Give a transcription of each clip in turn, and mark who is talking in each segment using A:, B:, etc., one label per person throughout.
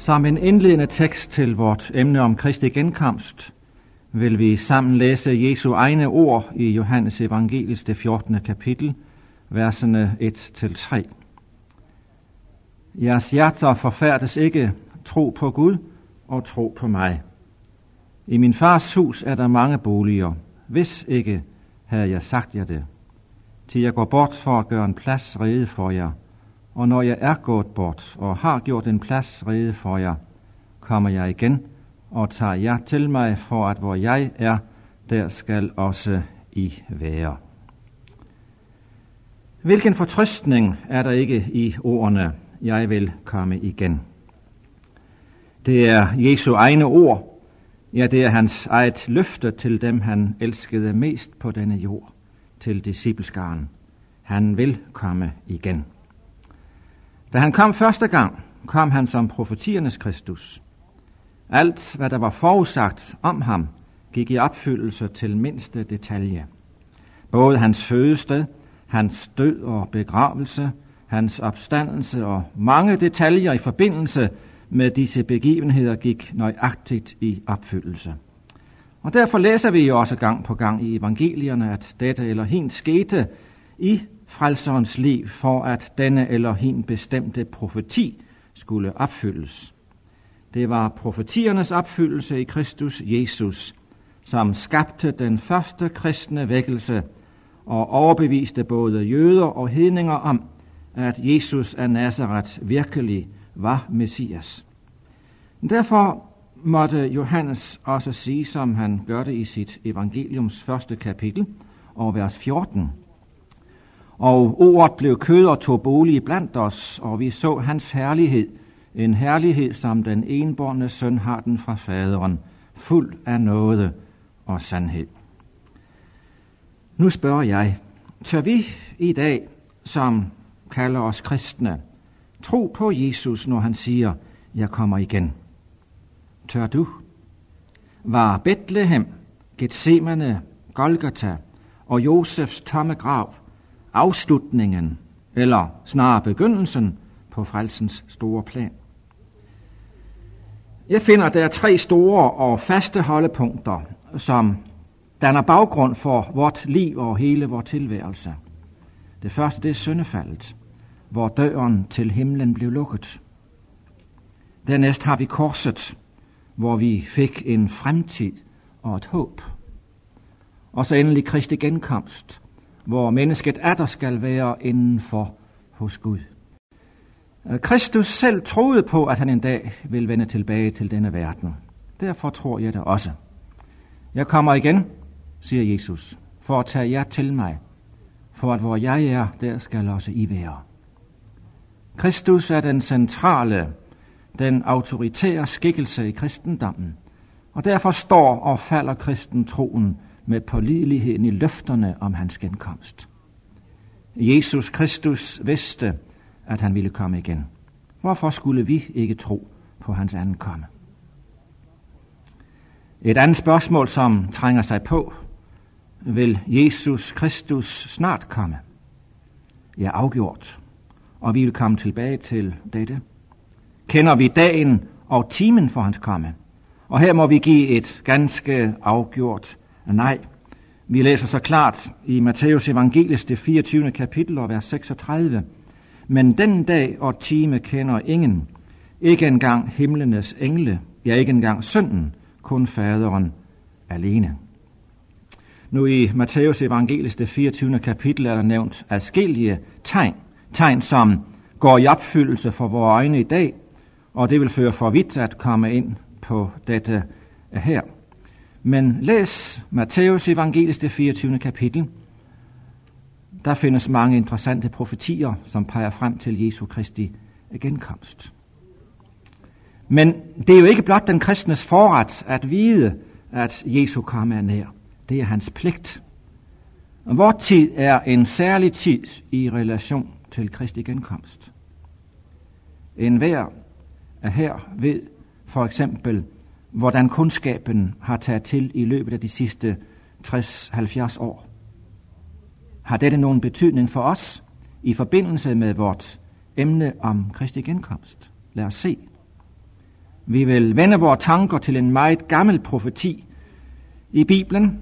A: Som en indledende tekst til vort emne om Kristi genkomst, vil vi sammen læse Jesu egne ord i Johannes Evangelis det 14. kapitel, versene 1-3. Jeres hjerter forfærdes ikke, tro på Gud og tro på mig. I min fars hus er der mange boliger. Hvis ikke, havde jeg sagt jer det. Til jeg går bort for at gøre en plads rede for jer. Og når jeg er gået bort og har gjort en plads rede for jer, kommer jeg igen og tager jer til mig, for at hvor jeg er, der skal også I være. Hvilken fortrøstning er der ikke i ordene, jeg vil komme igen? Det er Jesu egne ord. Ja, det er hans eget løfte til dem, han elskede mest på denne jord, til discipleskaren. Han vil komme igen. Da han kom første gang, kom han som profetiernes Kristus. Alt, hvad der var forudsagt om ham, gik i opfyldelse til mindste detalje. Både hans fødested, hans død og begravelse, hans opstandelse og mange detaljer i forbindelse med disse begivenheder gik nøjagtigt i opfyldelse. Og derfor læser vi jo også gang på gang i evangelierne, at dette eller hent skete i frelserens liv, for at denne eller hin bestemte profeti skulle opfyldes. Det var profetiernes opfyldelse i Kristus Jesus, som skabte den første kristne vækkelse og overbeviste både jøder og hedninger om, at Jesus af Nazareth virkelig var Messias. Derfor måtte Johannes også sige, som han gør det i sit evangeliums første kapitel og vers 14. Og ordet blev kød og tog bolig blandt os, og vi så hans herlighed, en herlighed, som den enborne søn har den fra faderen, fuld af nåde og sandhed. Nu spørger jeg, tør vi i dag, som kalder os kristne, tro på Jesus, når han siger, jeg kommer igen? Tør du? Var Bethlehem, Gethsemane, Golgata og Josefs tomme grav afslutningen, eller snarere begyndelsen på frelsens store plan? Jeg finder, at der er tre store og faste holdepunkter, som danner baggrund for vort liv og hele vores tilværelse. Det første, det er syndefaldet, hvor døren til himlen blev lukket. Dernæst har vi korset, hvor vi fik en fremtid og et håb. Og så endelig Kristi genkomst, hvor mennesket atter skal være indenfor hos Gud. Øh, Kristus selv troede på, at han en dag vil vende tilbage til denne verden. Derfor tror jeg det også. Jeg kommer igen, siger Jesus, for at tage jer til mig, for at hvor jeg er, der skal også I være. Kristus er den centrale, den autoritære skikkelse i kristendommen, og derfor står og falder kristen troen med pålideligheden i løfterne om hans genkomst. Jesus Kristus vidste, at han ville komme igen. Hvorfor skulle vi ikke tro på hans anden komme? Et andet spørgsmål, som trænger sig på, vil Jesus Kristus snart komme? Ja, afgjort. Og vi vil komme tilbage til dette. Kender vi dagen og timen for hans komme? Og her må vi give et ganske afgjort nej. Vi læser så klart i Matteus evangelisk det 24. kapitel og vers 36. Men den dag og time kender ingen, ikke engang himlenes engle, ja ikke engang synden, kun faderen alene. Nu i Matteus evangelisk det 24. kapitel er der nævnt adskillige tegn, tegn som går i opfyldelse for vores øjne i dag, og det vil føre for vidt at komme ind på dette her. Men læs Matthæus evangelis det 24. kapitel, der findes mange interessante profetier, som peger frem til Jesu Kristi genkomst. Men det er jo ikke blot den kristnes forret at vide, at Jesu komme er nær. Det er hans pligt. Vor tid er en særlig tid i relation til Kristi genkomst. En hver er her ved for eksempel, hvordan kundskaben har taget til i løbet af de sidste 60-70 år. Har dette nogen betydning for os i forbindelse med vort emne om Kristi genkomst? Lad os se. Vi vil vende vores tanker til en meget gammel profeti i Bibelen.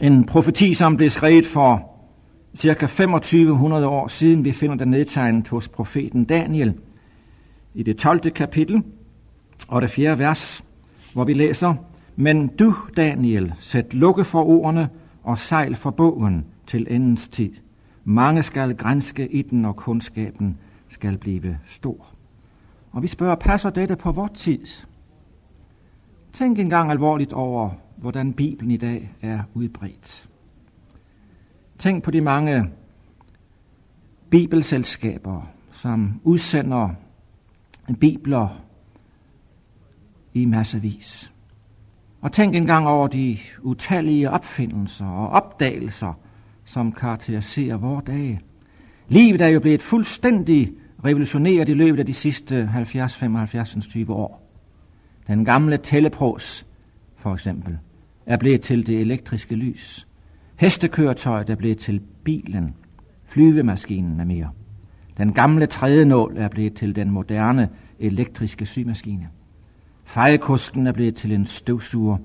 A: En profeti, som blev skrevet for cirka 2500 år siden. Vi finder den nedtegnet hos profeten Daniel i det 12. kapitel og det 4. vers, hvor vi læser, Men du, Daniel, sæt lukke for ordene og sejl for bogen til endens tid. Mange skal grænske i den, og kundskaben skal blive stor. Og vi spørger, passer dette på vores tid? Tænk engang alvorligt over, hvordan Bibelen i dag er udbredt. Tænk på de mange bibelselskaber, som udsender bibler i massevis. Og tænk engang over de utallige opfindelser og opdagelser, som karakteriserer vores dage. Livet er jo blevet fuldstændig revolutioneret i løbet af de sidste 70, 75, 20 år. Den gamle tælleprås, for eksempel, er blevet til det elektriske lys. Hestekøretøjet er blevet til bilen, flyvemaskinen med mere. Den gamle trædenål er blevet til den moderne elektriske symaskine. Fejekosken er blevet til en støvsuger.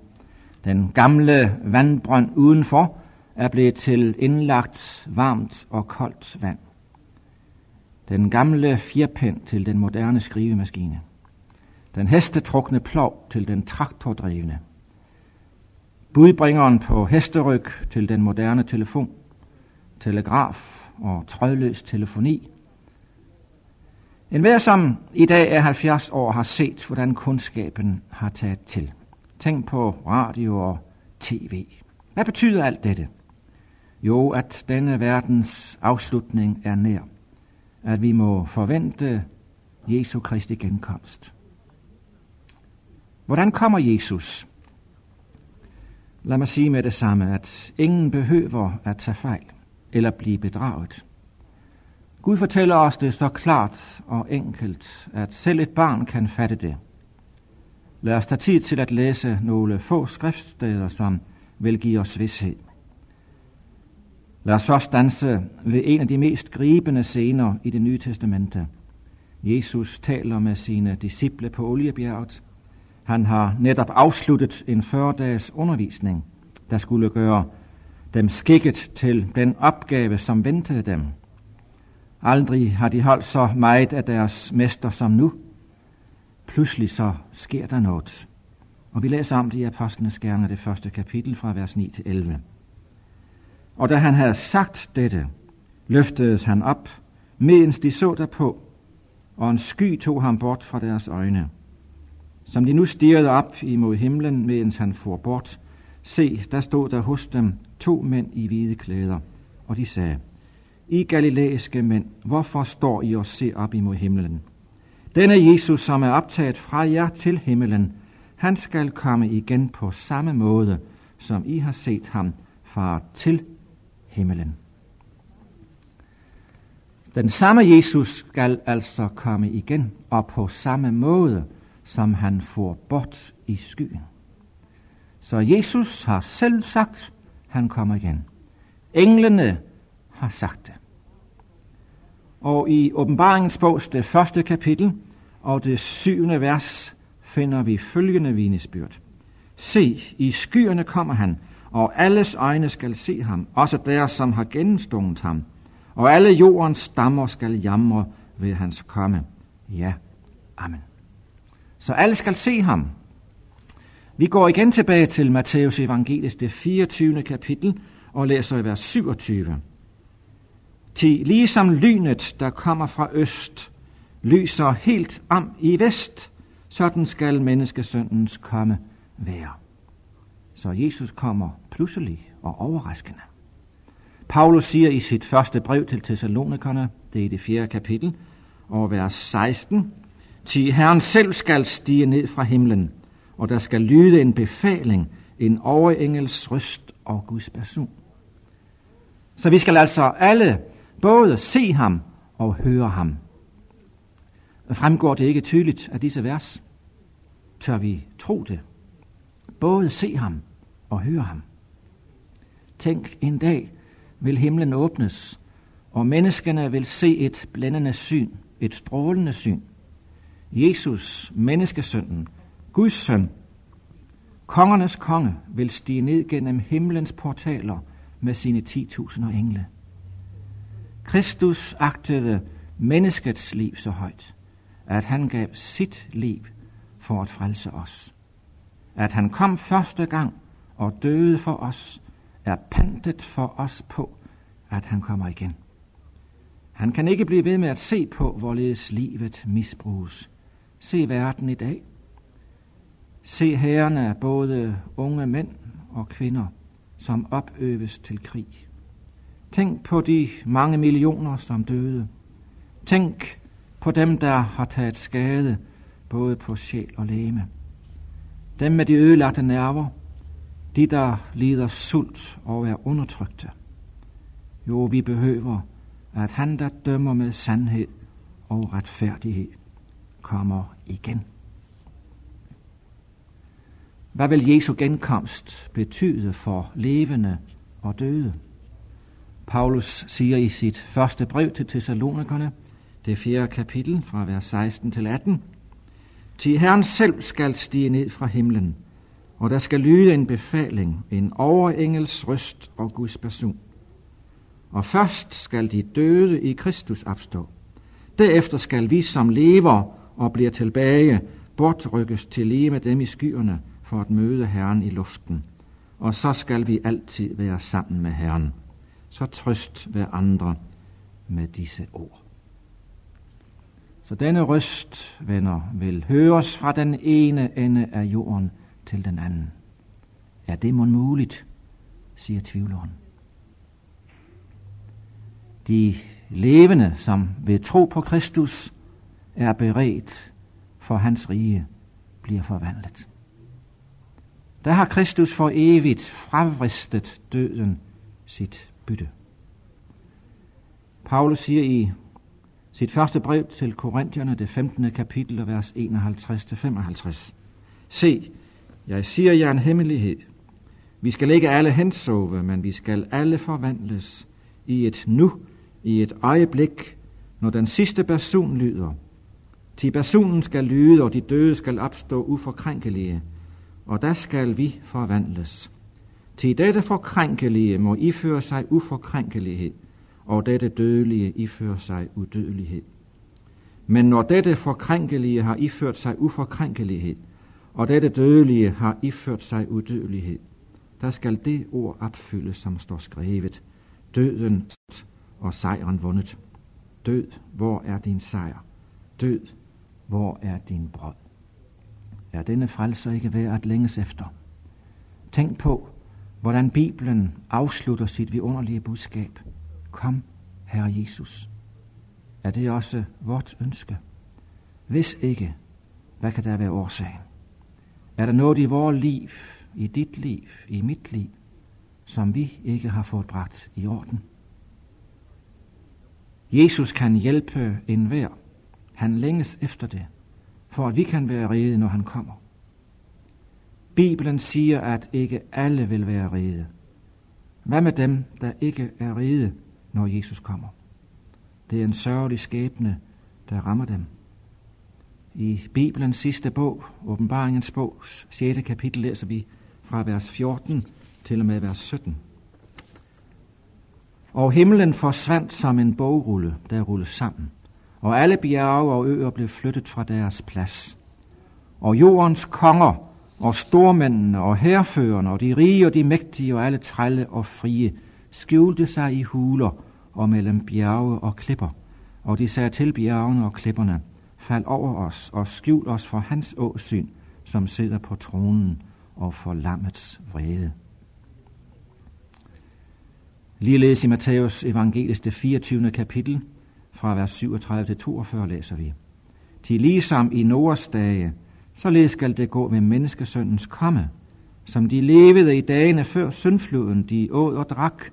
A: Den gamle vandbrønd udenfor er blevet til indlagt varmt og koldt vand. Den gamle firpind til den moderne skrivemaskine. Den hestetrukne plov til den traktordrevne. Budbringeren på hesteryg til den moderne telefon. Telegraf og trådløs telefoni. En hver som i dag er 70 år har set, hvordan kundskaben har taget til. Tænk på radio og tv. Hvad betyder alt dette? Jo, at denne verdens afslutning er nær. At vi må forvente Jesu Kristi genkomst. Hvordan kommer Jesus? Lad mig sige med det samme, at ingen behøver at tage fejl eller blive bedraget. Gud fortæller os det så klart og enkelt, at selv et barn kan fatte det. Lad os tage tid til at læse nogle få skriftsteder, som vil give os vidshed. Lad os først danse ved en af de mest gribende scener i det nye testamente. Jesus taler med sine disciple på Oliebjerget. Han har netop afsluttet en 40-dages undervisning, der skulle gøre dem skikket til den opgave, som ventede dem. Aldrig har de holdt så meget af deres mester som nu. Pludselig så sker der noget. Og vi læser om det i Apostlenes Gerninger, det første kapitel fra vers 9 til 11. Og da han havde sagt dette, løftedes han op, mens de så derpå, og en sky tog ham bort fra deres øjne. Som de nu stirrede op imod himlen, mens han for bort, se, der stod der hos dem to mænd i hvide klæder, og de sagde, i galilæiske mænd, hvorfor står I og ser op imod himlen? Denne Jesus, som er optaget fra jer til himlen, han skal komme igen på samme måde, som I har set ham far til himmelen. Den samme Jesus skal altså komme igen, og på samme måde, som han får bort i skyen. Så Jesus har selv sagt, han kommer igen. Englene har sagt det. Og i åbenbaringens bogs, det første kapitel og det syvende vers, finder vi følgende vinesbyrd. Se, i skyerne kommer han, og alles øjne skal se ham, også der, som har gennemstunget ham. Og alle jordens stammer skal jamre ved hans komme. Ja, amen. Så alle skal se ham. Vi går igen tilbage til Matthæus evangelisk, det 24. kapitel, og læser i vers 27. Til ligesom lynet, der kommer fra øst, lyser helt om i vest, sådan skal menneskesøndens komme være. Så Jesus kommer pludselig og overraskende. Paulus siger i sit første brev til Thessalonikerne, det er i det fjerde kapitel, og vers 16, til Herren selv skal stige ned fra himlen, og der skal lyde en befaling, en overengels røst og Guds person. Så vi skal altså alle både se ham og høre ham. Fremgår det ikke tydeligt af disse vers? Tør vi tro det? Både se ham og høre ham. Tænk, en dag vil himlen åbnes, og menneskene vil se et blændende syn, et strålende syn. Jesus, menneskesønnen, Guds søn, kongernes konge, vil stige ned gennem himlens portaler med sine 10.000 engle. Kristus agtede menneskets liv så højt, at han gav sit liv for at frelse os. At han kom første gang og døde for os, er pantet for os på, at han kommer igen. Han kan ikke blive ved med at se på, hvorledes livet misbruges. Se verden i dag. Se herrerne af både unge mænd og kvinder, som opøves til krig. Tænk på de mange millioner, som døde. Tænk på dem, der har taget skade, både på sjæl og læme. Dem med de ødelagte nerver, de der lider sult og er undertrykte. Jo, vi behøver, at han, der dømmer med sandhed og retfærdighed, kommer igen. Hvad vil Jesu genkomst betyde for levende og døde? Paulus siger i sit første brev til Thessalonikerne, det fjerde kapitel fra vers 16 til 18, Til Herren selv skal stige ned fra himlen, og der skal lyde en befaling, en overengels røst og Guds person. Og først skal de døde i Kristus opstå. Derefter skal vi, som lever og bliver tilbage, bortrykkes til lige med dem i skyerne for at møde Herren i luften. Og så skal vi altid være sammen med Herren. Så trøst hver andre med disse ord. Så denne røst, venner, vil høres fra den ene ende af jorden til den anden. Er det mon muligt, siger tvivleren. De levende, som ved tro på Kristus er beredt for hans rige, bliver forvandlet. Der har Kristus for evigt fravristet døden sit bytte. Paulus siger i sit første brev til Korintierne, det 15. kapitel, vers 51-55. Se, jeg siger jer en hemmelighed. Vi skal ikke alle hensove, men vi skal alle forvandles i et nu, i et øjeblik, når den sidste person lyder. Til personen skal lyde, og de døde skal opstå uforkrænkelige, og der skal vi forvandles. Til dette forkrænkelige må iføre sig uforkrænkelighed, og dette dødelige iføre sig udødelighed. Men når dette forkrænkelige har iført sig uforkrænkelighed, og dette dødelige har iført sig udødelighed, der skal det ord opfyldes, som står skrevet. Døden og sejren vundet. Død, hvor er din sejr? Død, hvor er din brød? Er denne frelser ikke værd at længes efter? Tænk på, hvordan Bibelen afslutter sit vidunderlige budskab. Kom, Herre Jesus. Er det også vort ønske? Hvis ikke, hvad kan der være årsagen? Er der noget i vores liv, i dit liv, i mit liv, som vi ikke har fået bragt i orden? Jesus kan hjælpe enhver. Han længes efter det, for at vi kan være rede, når han kommer. Bibelen siger, at ikke alle vil være rede. Hvad med dem, der ikke er rede, når Jesus kommer? Det er en sørgelig skæbne, der rammer dem. I Bibelens sidste bog, åbenbaringens bog, 6. kapitel, læser vi fra vers 14 til og med vers 17. Og himlen forsvandt som en bogrulle, der rullede sammen, og alle bjerge og øer blev flyttet fra deres plads. Og jordens konger og stormændene og herførerne og de rige og de mægtige og alle trælle og frie skjulte sig i huler og mellem bjerge og klipper. Og de sagde til bjergene og klipperne, fald over os og skjul os for hans åsyn, som sidder på tronen og for lammets vrede. Ligeledes i Matthæus evangelis det 24. kapitel, fra vers 37 til 42 læser vi. Til ligesom i Noras dage, således skal det gå med menneskesøndens komme, som de levede i dagene før syndfloden, de åd og drak,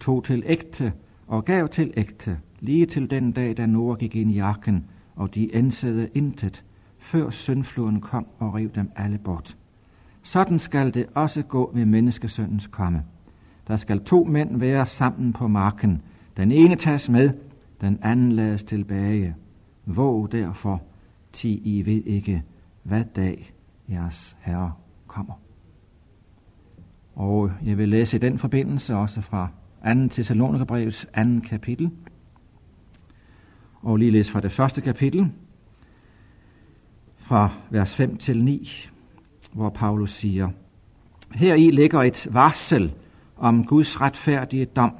A: tog til ægte og gav til ægte, lige til den dag, da Noah gik ind i arken, og de ansede intet, før syndfloden kom og rev dem alle bort. Sådan skal det også gå med menneskesøndens komme. Der skal to mænd være sammen på marken. Den ene tages med, den anden lades tilbage. Våg derfor, ti I ved ikke, hvad dag jeres Herre kommer. Og jeg vil læse i den forbindelse også fra 2. Thessalonikerbrevets 2. kapitel, og lige læse fra det første kapitel, fra vers 5 til 9, hvor Paulus siger, Her i ligger et varsel om Guds retfærdige dom,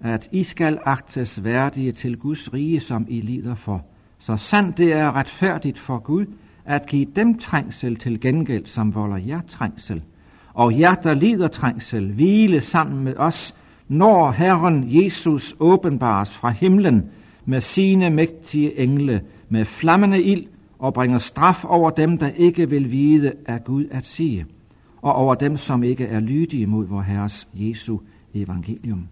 A: at I skal agtes værdige til Guds rige, som I lider for. Så sandt det er retfærdigt for Gud, at give dem trængsel til gengæld, som volder jer trængsel. Og jer, der lider trængsel, hvile sammen med os, når Herren Jesus åbenbares fra himlen med sine mægtige engle, med flammende ild, og bringer straf over dem, der ikke vil vide af Gud at sige, og over dem, som ikke er lydige mod vor Herres Jesu evangelium.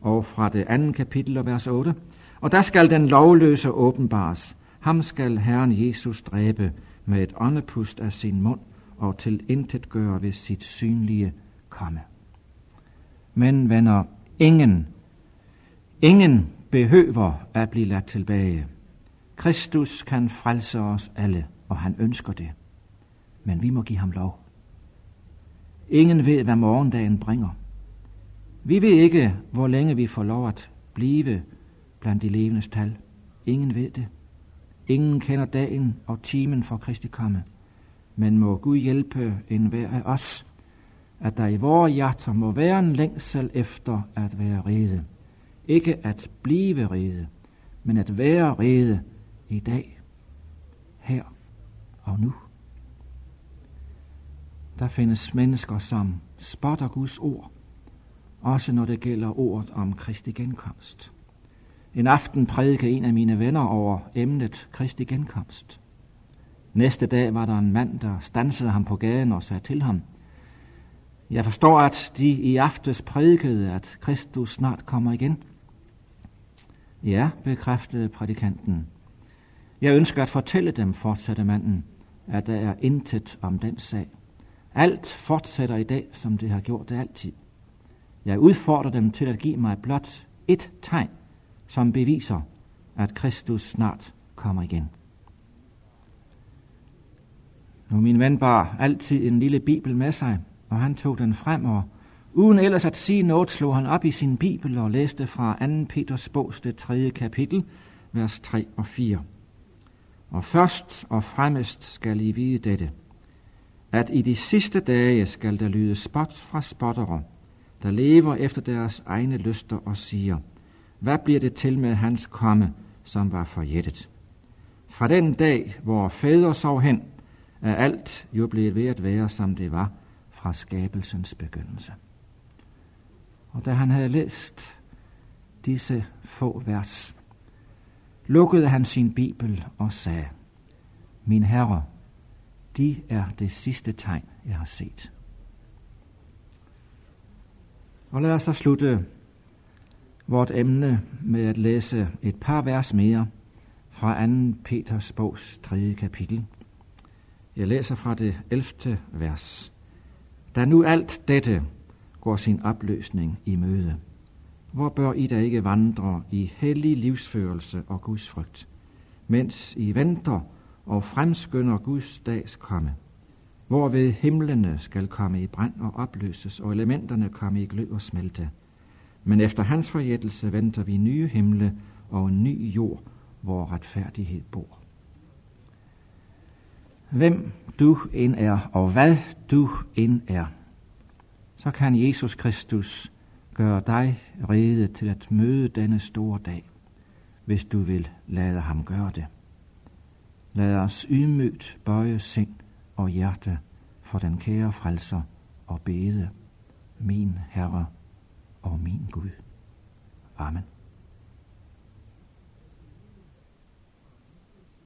A: Og fra det andet kapitel og vers 8. Og der skal den lovløse åbenbares. Ham skal Herren Jesus dræbe med et åndepust af sin mund og til intet gøre ved sit synlige komme. Men venner, ingen, ingen behøver at blive ladt tilbage. Kristus kan frelse os alle, og han ønsker det. Men vi må give ham lov. Ingen ved, hvad morgendagen bringer. Vi ved ikke, hvor længe vi får lov at blive blandt de levendes tal. Ingen ved det. Ingen kender dagen og timen for Kristi komme. Men må Gud hjælpe enhver af os, at der i vores hjerter må være en længsel efter at være rede. Ikke at blive rede, men at være rede i dag, her og nu. Der findes mennesker, som spotter Guds ord, også når det gælder ordet om Kristi genkomst. En aften prædikede en af mine venner over emnet Kristi genkomst. Næste dag var der en mand, der stansede ham på gaden og sagde til ham, Jeg forstår, at de i aftes prædikede, at Kristus snart kommer igen. Ja, bekræftede prædikanten. Jeg ønsker at fortælle dem, fortsatte manden, at der er intet om den sag. Alt fortsætter i dag, som det har gjort det altid. Jeg udfordrer dem til at give mig blot et tegn, som beviser, at Kristus snart kommer igen. Nu min ven bar altid en lille bibel med sig, og han tog den frem, og uden ellers at sige noget, slog han op i sin bibel og læste fra 2. Peters bogs det 3. kapitel, vers 3 og 4. Og først og fremmest skal I vide dette, at i de sidste dage skal der lyde spot fra spottere, der lever efter deres egne lyster og siger, hvad bliver det til med hans komme, som var forjættet? Fra den dag, hvor fædre sov hen, er alt jo blevet ved at være, som det var fra skabelsens begyndelse. Og da han havde læst disse få vers, lukkede han sin bibel og sagde, Min herre, de er det sidste tegn, jeg har set. Og lad os så slutte vort emne med at læse et par vers mere fra 2. Peters bogs 3. kapitel. Jeg læser fra det 11. vers. Da nu alt dette går sin opløsning i møde, hvor bør I da ikke vandre i hellig livsførelse og Guds frygt, mens I venter og fremskynder Guds dags komme, hvorved himlene skal komme i brand og opløses, og elementerne komme i glød og smelte. Men efter hans forjættelse venter vi nye himle og en ny jord, hvor retfærdighed bor. Hvem du end er, og hvad du end er, så kan Jesus Kristus gøre dig rede til at møde denne store dag, hvis du vil lade ham gøre det. Lad os ydmygt bøje sind og hjerte for den kære frelser og bede, min Herre og min Gud. Amen.